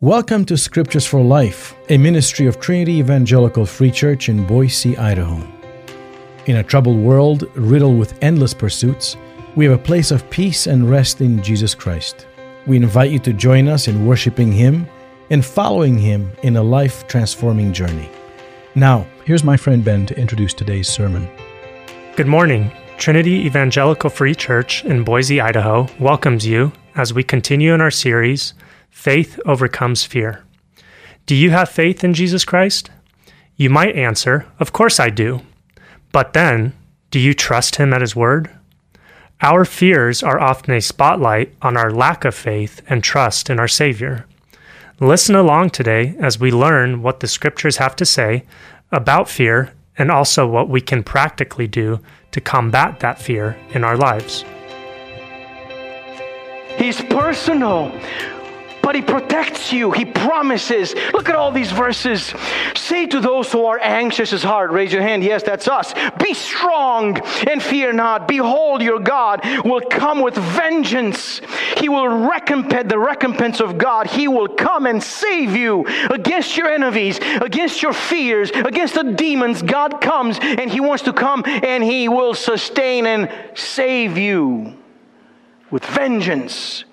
Welcome to Scriptures for Life, a ministry of Trinity Evangelical Free Church in Boise, Idaho. In a troubled world riddled with endless pursuits, we have a place of peace and rest in Jesus Christ. We invite you to join us in worshiping Him and following Him in a life transforming journey. Now, here's my friend Ben to introduce today's sermon. Good morning. Trinity Evangelical Free Church in Boise, Idaho welcomes you as we continue in our series Faith overcomes fear. Do you have faith in Jesus Christ? You might answer, Of course I do. But then, do you trust Him at His word? Our fears are often a spotlight on our lack of faith and trust in our Savior. Listen along today as we learn what the Scriptures have to say about fear and also what we can practically do to combat that fear in our lives. He's personal but He protects you. He promises. Look at all these verses. Say to those who are anxious as heart, raise your hand. Yes, that's us. Be strong and fear not. Behold, your God will come with vengeance. He will recompense the recompense of God. He will come and save you against your enemies, against your fears, against the demons. God comes and He wants to come and He will sustain and save you with vengeance.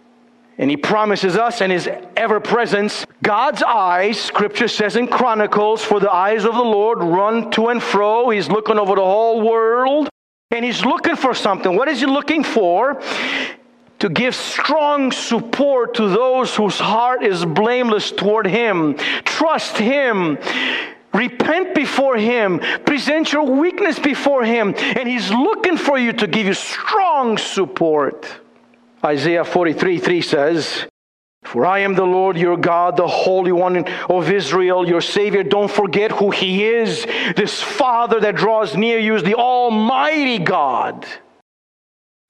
And he promises us and his ever presence. God's eyes, scripture says in Chronicles, for the eyes of the Lord run to and fro. He's looking over the whole world and he's looking for something. What is he looking for? To give strong support to those whose heart is blameless toward him. Trust him. Repent before Him. Present your weakness before Him. And He's looking for you to give you strong support. Isaiah 43 3 says, For I am the Lord your God, the Holy One of Israel, your Savior. Don't forget who He is. This Father that draws near you is the Almighty God.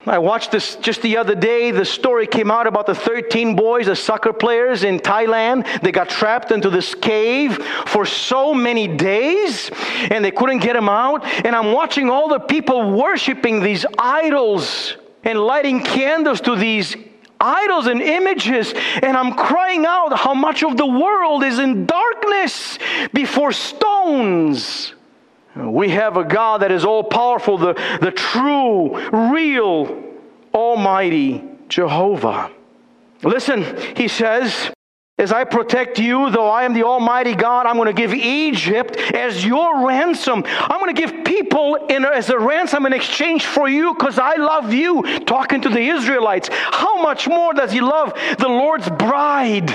I watched this just the other day. The story came out about the 13 boys, the soccer players in Thailand. They got trapped into this cave for so many days and they couldn't get them out. And I'm watching all the people worshiping these idols and lighting candles to these idols and images, and I'm crying out how much of the world is in darkness before stones. We have a God that is all powerful, the, the true, real, almighty Jehovah. Listen, he says, as I protect you, though I am the Almighty God, I'm going to give Egypt as your ransom. I'm going to give people in, as a ransom in exchange for you because I love you. Talking to the Israelites. How much more does He love the Lord's bride?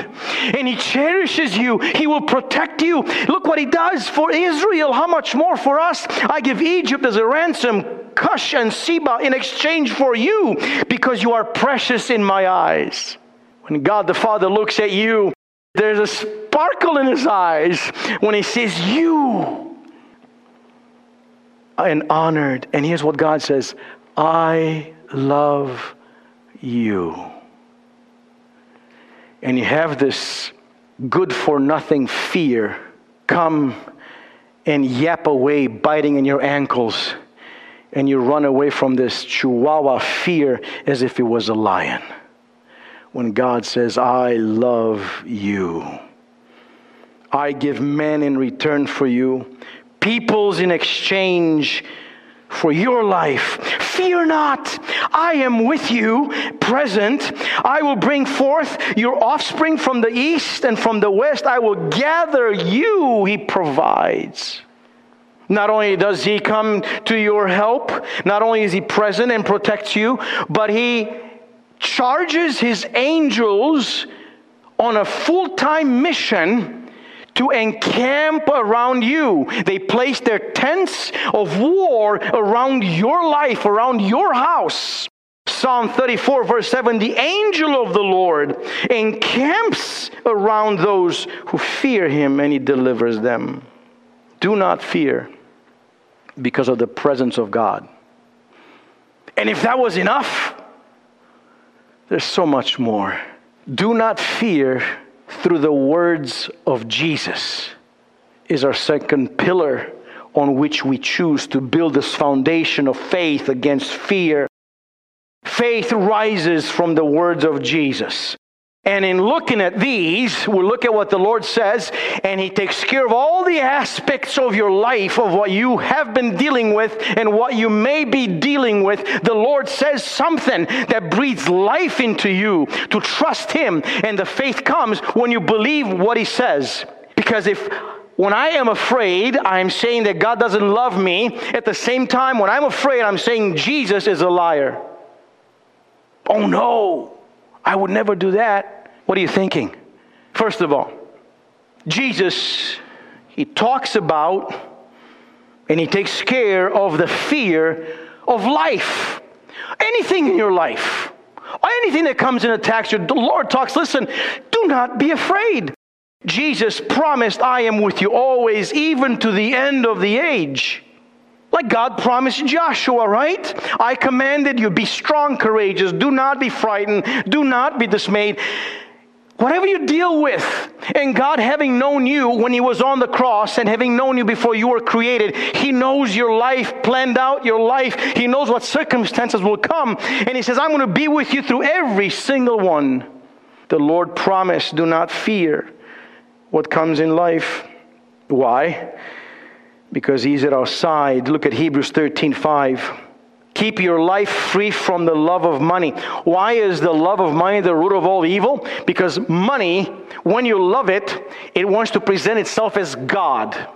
And He cherishes you, He will protect you. Look what He does for Israel. How much more for us? I give Egypt as a ransom, Cush and Seba in exchange for you because you are precious in my eyes. God the Father looks at you, there's a sparkle in his eyes when he sees you and honored. And here's what God says I love you. And you have this good for nothing fear come and yap away, biting in your ankles. And you run away from this chihuahua fear as if it was a lion when God says, I love you. I give men in return for you, peoples in exchange for your life. Fear not, I am with you, present. I will bring forth your offspring from the east and from the west. I will gather you, he provides. Not only does he come to your help, not only is he present and protects you, but he charges his angels on a full time mission to encamp around you. They place their tents of war around your life, around your house. Psalm 34, verse 7 The angel of the Lord encamps around those who fear him and he delivers them. Do not fear because of the presence of God. And if that was enough, there's so much more. Do not fear through the words of Jesus, is our second pillar on which we choose to build this foundation of faith against fear. Faith rises from the words of Jesus. And in looking at these, we look at what the Lord says, and He takes care of all the aspects of your life, of what you have been dealing with and what you may be dealing with. The Lord says something that breathes life into you to trust Him, and the faith comes when you believe what He says. Because if when I am afraid, I'm saying that God doesn't love me, at the same time, when I'm afraid, I'm saying Jesus is a liar. Oh no! I would never do that. What are you thinking? First of all, Jesus, he talks about and he takes care of the fear of life. Anything in your life, anything that comes and attacks you, the Lord talks, listen, do not be afraid. Jesus promised, I am with you always, even to the end of the age. Like God promised Joshua, right? I commanded you, be strong, courageous, do not be frightened, do not be dismayed. Whatever you deal with, and God having known you when He was on the cross and having known you before you were created, He knows your life, planned out your life. He knows what circumstances will come. And He says, I'm going to be with you through every single one. The Lord promised, do not fear what comes in life. Why? Because he's at our side. Look at Hebrews 13 5. Keep your life free from the love of money. Why is the love of money the root of all evil? Because money, when you love it, it wants to present itself as God.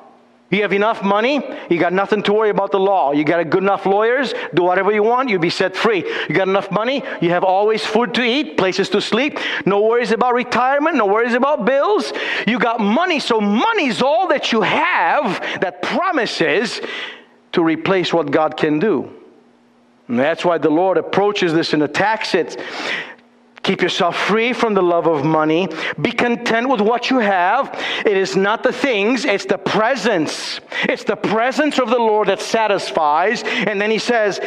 You have enough money, you got nothing to worry about the law. You got good enough lawyers, do whatever you want, you'll be set free. You got enough money, you have always food to eat, places to sleep, no worries about retirement, no worries about bills. You got money, so money's all that you have that promises to replace what God can do. And that's why the Lord approaches this and attacks it. Keep yourself free from the love of money. Be content with what you have. It is not the things, it's the presence. It's the presence of the Lord that satisfies. And then he says,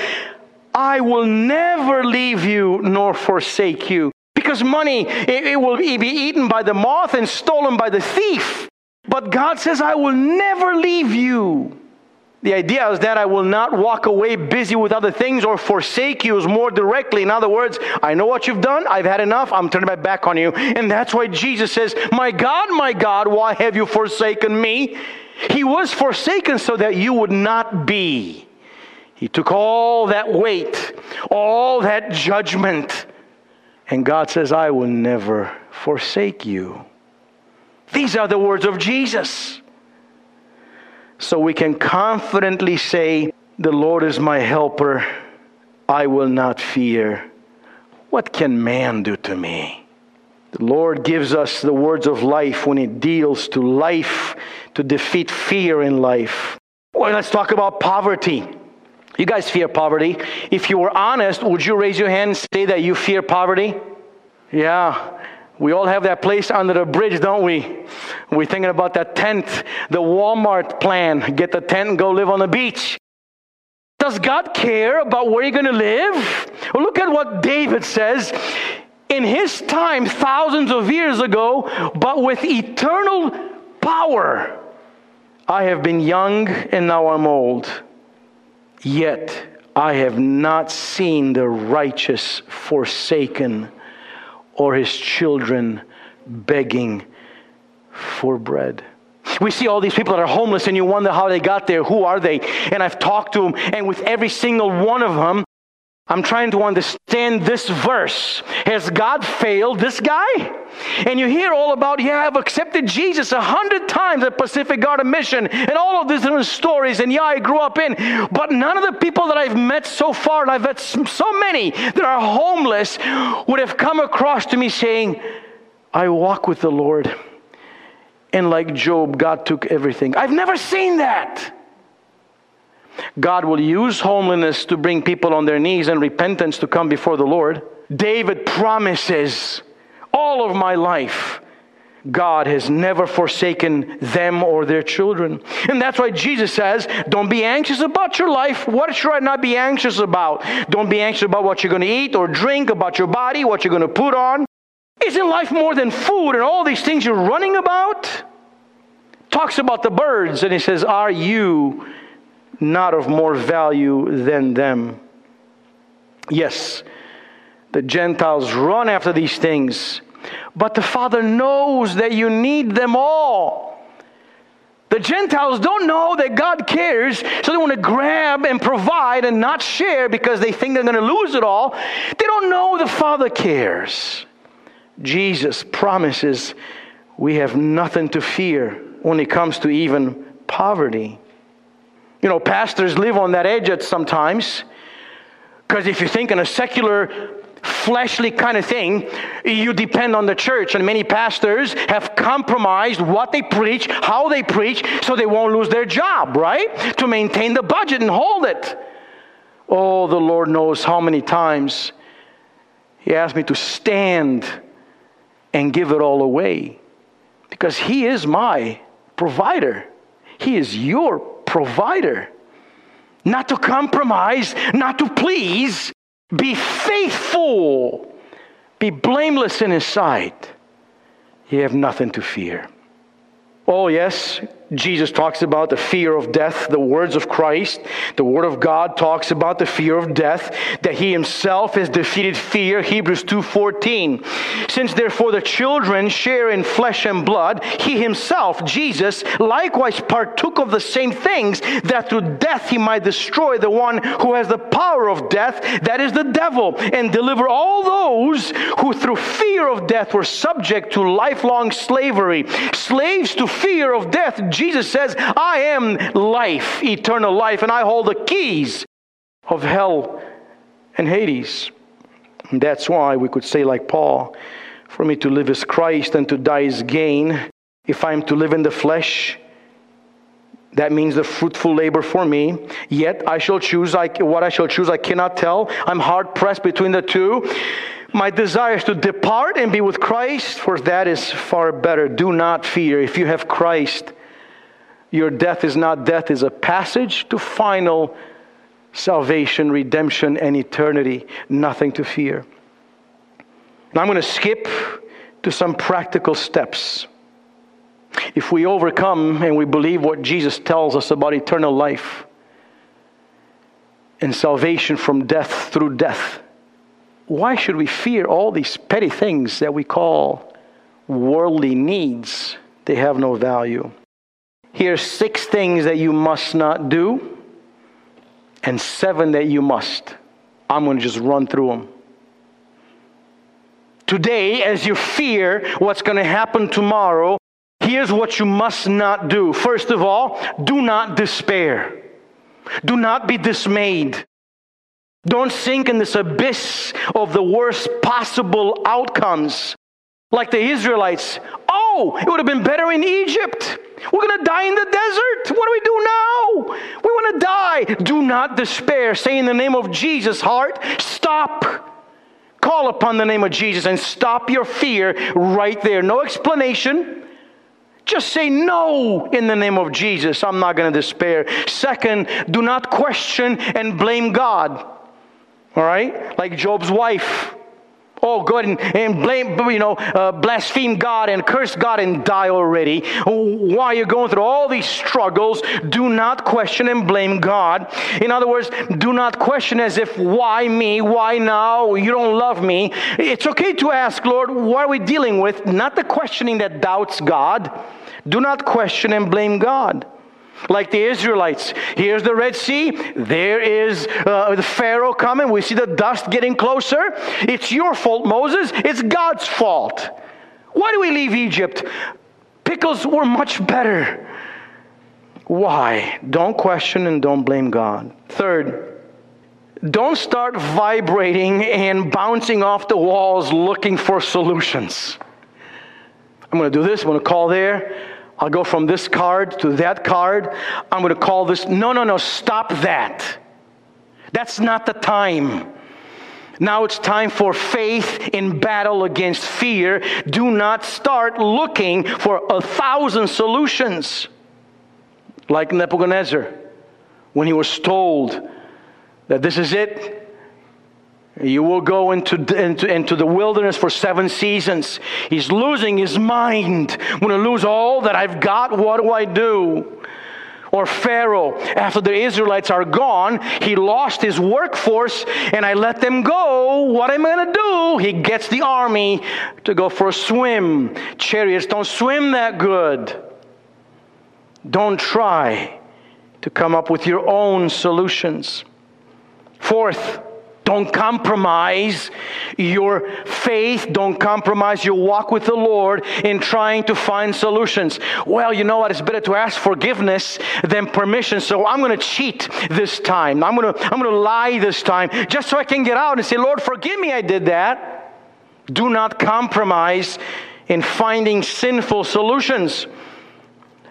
I will never leave you nor forsake you. Because money, it, it will be eaten by the moth and stolen by the thief. But God says, I will never leave you. The idea is that I will not walk away busy with other things or forsake you is more directly. In other words, I know what you've done. I've had enough. I'm turning my back on you. And that's why Jesus says, My God, my God, why have you forsaken me? He was forsaken so that you would not be. He took all that weight, all that judgment. And God says, I will never forsake you. These are the words of Jesus so we can confidently say, The Lord is my helper, I will not fear. What can man do to me? The Lord gives us the words of life when it deals to life, to defeat fear in life. Well, let's talk about poverty. You guys fear poverty. If you were honest, would you raise your hand and say that you fear poverty? Yeah. We all have that place under the bridge, don't we? We're thinking about that tent, the Walmart plan. Get the tent and go live on the beach. Does God care about where you're going to live? Well, look at what David says. In his time, thousands of years ago, but with eternal power, I have been young and now I'm old. Yet I have not seen the righteous forsaken or his children begging for bread. We see all these people that are homeless, and you wonder how they got there. Who are they? And I've talked to them, and with every single one of them, I'm trying to understand this verse. Has God failed this guy? And you hear all about, yeah, I've accepted Jesus a hundred times at Pacific Garden Mission and all of these different stories. And yeah, I grew up in. But none of the people that I've met so far, and I've met so many that are homeless, would have come across to me saying, I walk with the Lord. And like Job, God took everything. I've never seen that. God will use homelessness to bring people on their knees and repentance to come before the Lord. David promises all of my life. God has never forsaken them or their children. And that's why Jesus says, Don't be anxious about your life. What should I not be anxious about? Don't be anxious about what you're going to eat or drink, about your body, what you're going to put on. Isn't life more than food and all these things you're running about? Talks about the birds, and he says, Are you not of more value than them. Yes, the Gentiles run after these things, But the Father knows that you need them all. The Gentiles don't know that God cares, so they want to grab and provide and not share because they think they're going to lose it all. They don't know the Father cares. Jesus promises we have nothing to fear when it comes to even poverty. You know, pastors live on that edge at sometimes because if you think in a secular fleshly kind of thing, you depend on the church. And many pastors have compromised what they preach, how they preach, so they won't lose their job, right? To maintain the budget and hold it. Oh, the Lord knows how many times He asked me to stand and give it all away because He is my provider, He is your provider. Not to compromise, not to please, be faithful. Be blameless in his sight. You have nothing to fear. Oh, yes, Jesus talks about the fear of death, the words of Christ. The Word of God talks about the fear of death, that He Himself has defeated fear, Hebrews 2.14. Since therefore the children share in flesh and blood, He Himself, Jesus, likewise partook of the same things, that through death He might destroy the one who has the power of death, that is the devil, and deliver all those who through fear of death were subject to lifelong slavery, slaves to fear of death Jesus says, I am life, eternal life, and I hold the keys of hell and Hades. And that's why we could say, like Paul, for me to live is Christ and to die is gain. If I am to live in the flesh, that means the fruitful labor for me. Yet I shall choose I, what I shall choose, I cannot tell. I'm hard pressed between the two. My desire is to depart and be with Christ, for that is far better. Do not fear. If you have Christ, your death is not death, is a passage to final salvation, redemption, and eternity. Nothing to fear. I'm going to skip to some practical steps. If we overcome and we believe what Jesus tells us about eternal life and salvation from death through death, why should we fear all these petty things that we call worldly needs? They have no value. Here's six things that you must not do, and seven that you must. I'm going to just run through them. Today, as you fear what's going to happen tomorrow, here's what you must not do. First of all, do not despair. Do not be dismayed. Don't sink in this abyss of the worst possible outcomes. Like the Israelites, oh, it would have been better in Egypt. We're going to die in the desert. What do we do now? We want to die. Do not despair. Say in the name of Jesus, heart, stop. Call upon the name of Jesus and stop your fear right there. No explanation. Just say no in the name of Jesus. I'm not going to despair. Second, do not question and blame God. All right? Like Job's wife. Oh, go ahead and, and blame, you know, uh, blaspheme God and curse God and die already. Why are you going through all these struggles? Do not question and blame God. In other words, do not question as if, why me? Why now? You don't love me. It's okay to ask, Lord, what are we dealing with? Not the questioning that doubts God. Do not question and blame God like the Israelites. Here's the Red Sea. There is uh, the Pharaoh coming. We see the dust getting closer. It's your fault, Moses. It's God's fault. Why do we leave Egypt? Pickles were much better. Why? Don't question and don't blame God. Third, don't start vibrating and bouncing off the walls looking for solutions. I'm going to do this, I'm going to call there. I'll go from this card to that card. I'm going to call this. No, no, no, stop that. That's not the time. Now it's time for faith in battle against fear. Do not start looking for a thousand solutions. Like Nebuchadnezzar, when he was told that this is it, you will go into, into, into the wilderness for seven seasons. He's losing his mind. I'm going to lose all that I've got. What do I do? Or Pharaoh, after the Israelites are gone, he lost his workforce and I let them go. What am I going to do? He gets the army to go for a swim. Chariots don't swim that good. Don't try to come up with your own solutions. Fourth, don't compromise your faith. Don't compromise your walk with the Lord in trying to find solutions. Well, you know what? It's better to ask forgiveness than permission. So I'm going to cheat this time. I'm going to, I'm to lie this time just so I can get out and say, Lord, forgive me. I did that. Do not compromise in finding sinful solutions.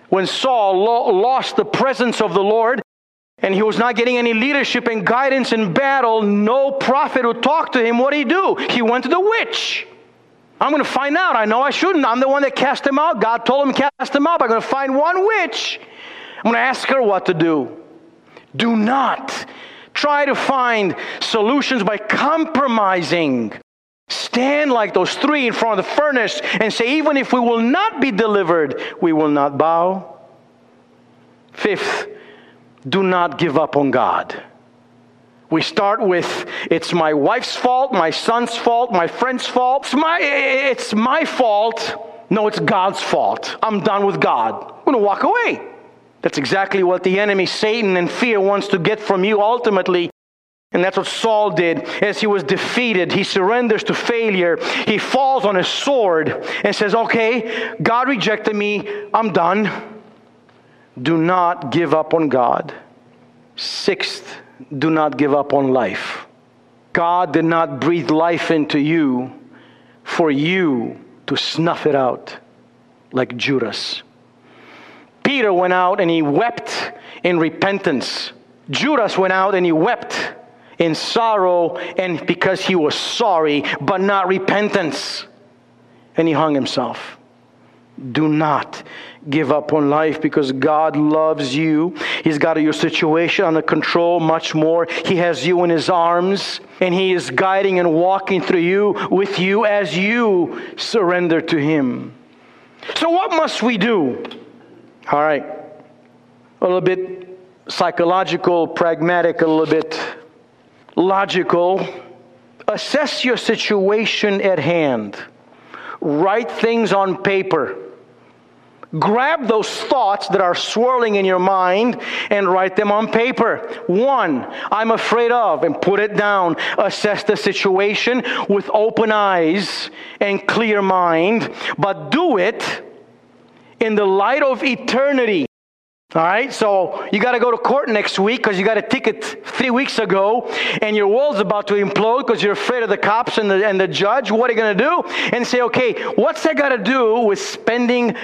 When Saul lo- lost the presence of the Lord, and he was not getting any leadership and guidance in battle. No prophet would talk to him. What did he do? He went to the witch. I'm going to find out. I know I shouldn't. I'm the one that cast him out. God told him cast him out. I'm going to find one witch. I'm going to ask her what to do. Do not try to find solutions by compromising. Stand like those three in front of the furnace and say, even if we will not be delivered, we will not bow. Fifth, do not give up on God. We start with it's my wife's fault, my son's fault, my friend's fault. It's my, it's my fault. No, it's God's fault. I'm done with God. I'm going to walk away. That's exactly what the enemy, Satan, and fear wants to get from you ultimately. And that's what Saul did. As he was defeated, he surrenders to failure. He falls on his sword and says, Okay, God rejected me. I'm done. Do not give up on God. Sixth, do not give up on life. God did not breathe life into you for you to snuff it out like Judas. Peter went out and he wept in repentance. Judas went out and he wept in sorrow and because he was sorry, but not repentance. And he hung himself. Do not give up on life because God loves you. He's got your situation under control much more. He has you in His arms and He is guiding and walking through you with you as you surrender to Him. So, what must we do? All right, a little bit psychological, pragmatic, a little bit logical. Assess your situation at hand. Write things on paper Grab those thoughts that are swirling in your mind and write them on paper. One, I'm afraid of, and put it down. Assess the situation with open eyes and clear mind, but do it in the light of eternity. All right, so you got to go to court next week because you got a ticket three weeks ago, and your world's about to implode because you're afraid of the cops and the, and the judge. What are you going to do? And say, okay, what's that got to do with spending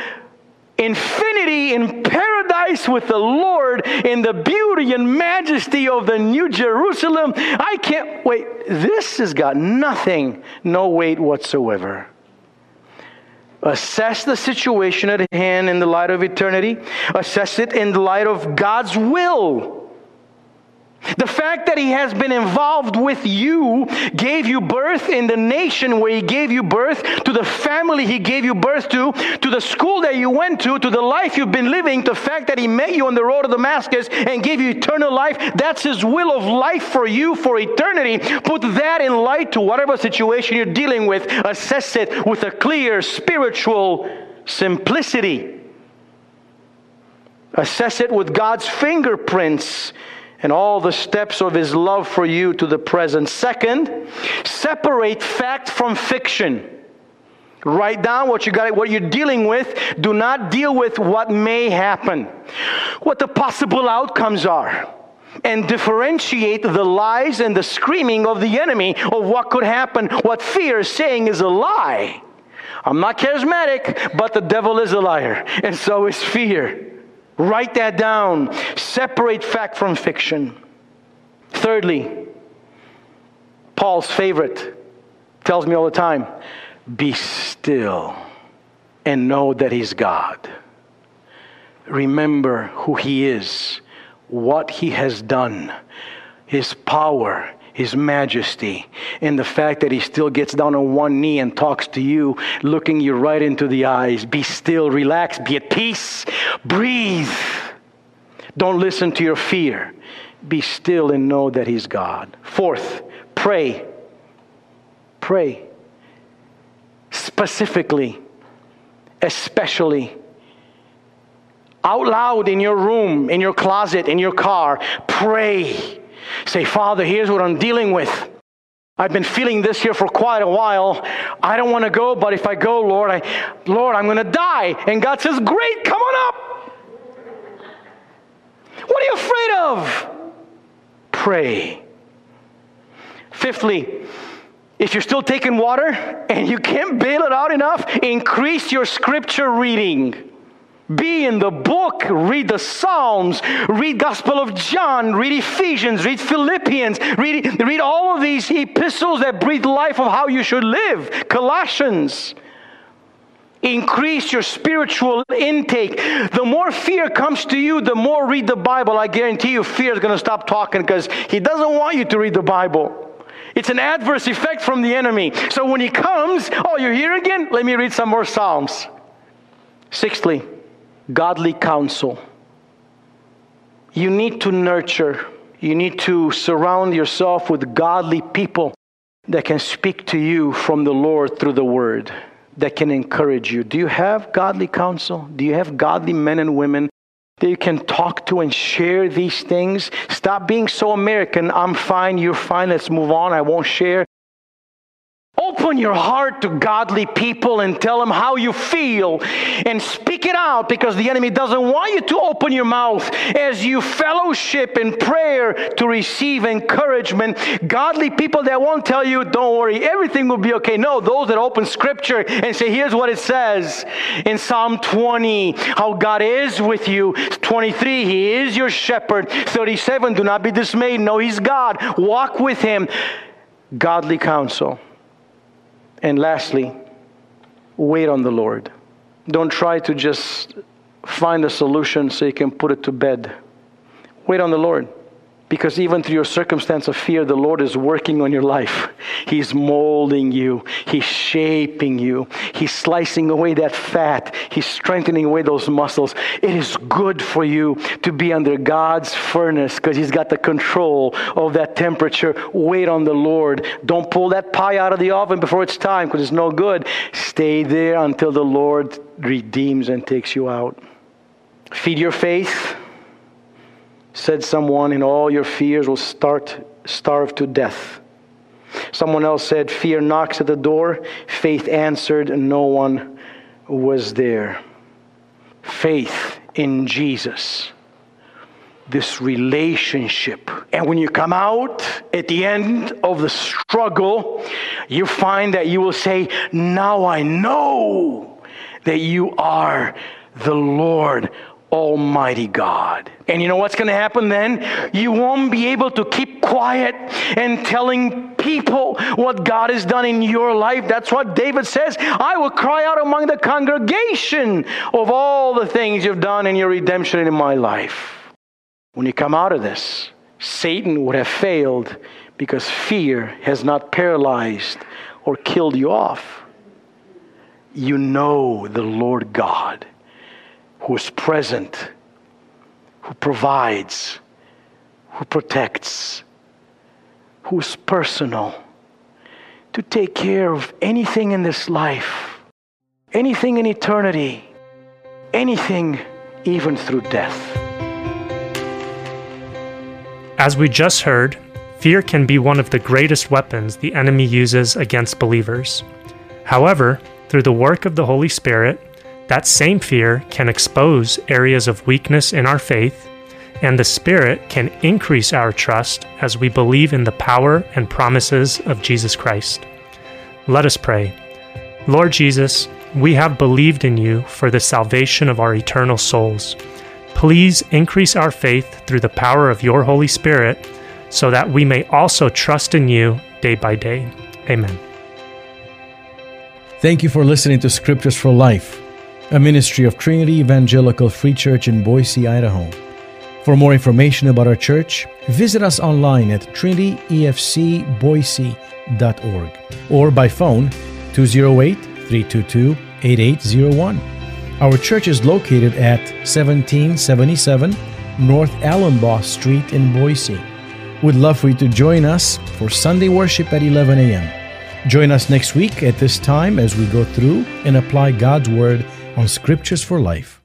infinity in paradise with the Lord in the beauty and majesty of the New Jerusalem. I can't wait. This has got nothing, no weight whatsoever. Assess the situation at hand in the light of eternity, assess it in the light of God's will. The fact that he has been involved with you gave you birth in the nation where he gave you birth, to the family he gave you birth to, to the school that you went to, to the life you've been living, the fact that he met you on the road to Damascus and gave you eternal life. That's his will of life for you for eternity. Put that in light to whatever situation you're dealing with. Assess it with a clear spiritual simplicity. Assess it with God's fingerprints and all the steps of his love for you to the present. Second, separate fact from fiction. Write down what you got, what you're dealing with. Do not deal with what may happen, what the possible outcomes are, and differentiate the lies and the screaming of the enemy of what could happen. What fear is saying is a lie. I'm not charismatic, but the devil is a liar, and so is fear. Write that down. Separate fact from fiction. Thirdly, Paul's favorite tells me all the time be still and know that He's God. Remember who He is, what He has done, His power, his majesty and the fact that he still gets down on one knee and talks to you, looking you right into the eyes. Be still, relax, be at peace, breathe. Don't listen to your fear. Be still and know that He's God. Fourth, pray. Pray. Specifically, especially, out loud in your room, in your closet, in your car, pray. Say, Father, here's what I'm dealing with. I've been feeling this here for quite a while. I don't want to go, but if I go, Lord, I, Lord, I'm going to die. And God says, Great, come on up. What are you afraid of? Pray. Fifthly, if you're still taking water and you can't bail it out enough, increase your scripture reading. Be in the book, read the Psalms, read Gospel of John, read Ephesians, read Philippians, read, read all of these epistles that breathe life of how you should live. Colossians. Increase your spiritual intake. The more fear comes to you, the more read the Bible. I guarantee you, fear is going to stop talking because he doesn't want you to read the Bible. It's an adverse effect from the enemy. So when he comes, oh, you're here again? Let me read some more Psalms. Sixthly, godly counsel. You need to nurture, you need to surround yourself with godly people that can speak to you from the Lord through the word, that can encourage you. Do you have godly counsel? Do you have godly men and women that you can talk to and share these things? Stop being so American. I'm fine, you're fine, let's move on. I won't share. Open your heart to godly people and tell them how you feel and speak it out because the enemy doesn't want you to open your mouth as you fellowship in prayer to receive encouragement. Godly people that won't tell you, don't worry, everything will be okay. No, those that open scripture and say, here's what it says in Psalm 20 how God is with you. 23, He is your shepherd. 37, do not be dismayed. No, He's God. Walk with Him. Godly counsel. And lastly, wait on the Lord. Don't try to just find a solution so you can put it to bed. Wait on the Lord. Because even through your circumstance of fear, the Lord is working on your life. He's molding you, He's shaping you, He's slicing away that fat, He's strengthening away those muscles. It is good for you to be under God's furnace because He's got the control of that temperature. Wait on the Lord. Don't pull that pie out of the oven before it's time because it's no good. Stay there until the Lord redeems and takes you out. Feed your faith Said someone, and all your fears will start starve to death. Someone else said, Fear knocks at the door. Faith answered, and no one was there. Faith in Jesus. This relationship. And when you come out at the end of the struggle, you find that you will say, Now I know that you are the Lord Almighty God. And you know what's going to happen then? You won't be able to keep quiet and telling people what God has done in your life. That's what David says. I will cry out among the congregation of all the things you've done in your redemption in my life. When you come out of this, Satan would have failed because fear has not paralyzed or killed you off. You know the Lord God who is present, who provides, who protects, who is personal, to take care of anything in this life, anything in eternity, anything even through death. As we just heard, fear can be one of the greatest weapons the enemy uses against believers. However, through the work of the Holy Spirit, that same fear can expose areas of weakness in our faith, and the Spirit can increase our trust as we believe in the power and promises of Jesus Christ. Let us pray. Lord Jesus, we have believed in you for the salvation of our eternal souls. Please increase our faith through the power of your Holy Spirit so that we may also trust in you day by day. Amen. Thank you for listening to Scriptures for Life a ministry of Trinity Evangelical Free Church in Boise, Idaho. For more information about our church, visit us online at trinityefcboise.org or by phone 208 322 8801. Our church is located at 1777 North Allumbaugh Street in Boise. We'd love for you to join us for Sunday worship at 11 a.m. Join us next week at this time as we go through and apply God's Word on Scriptures for Life.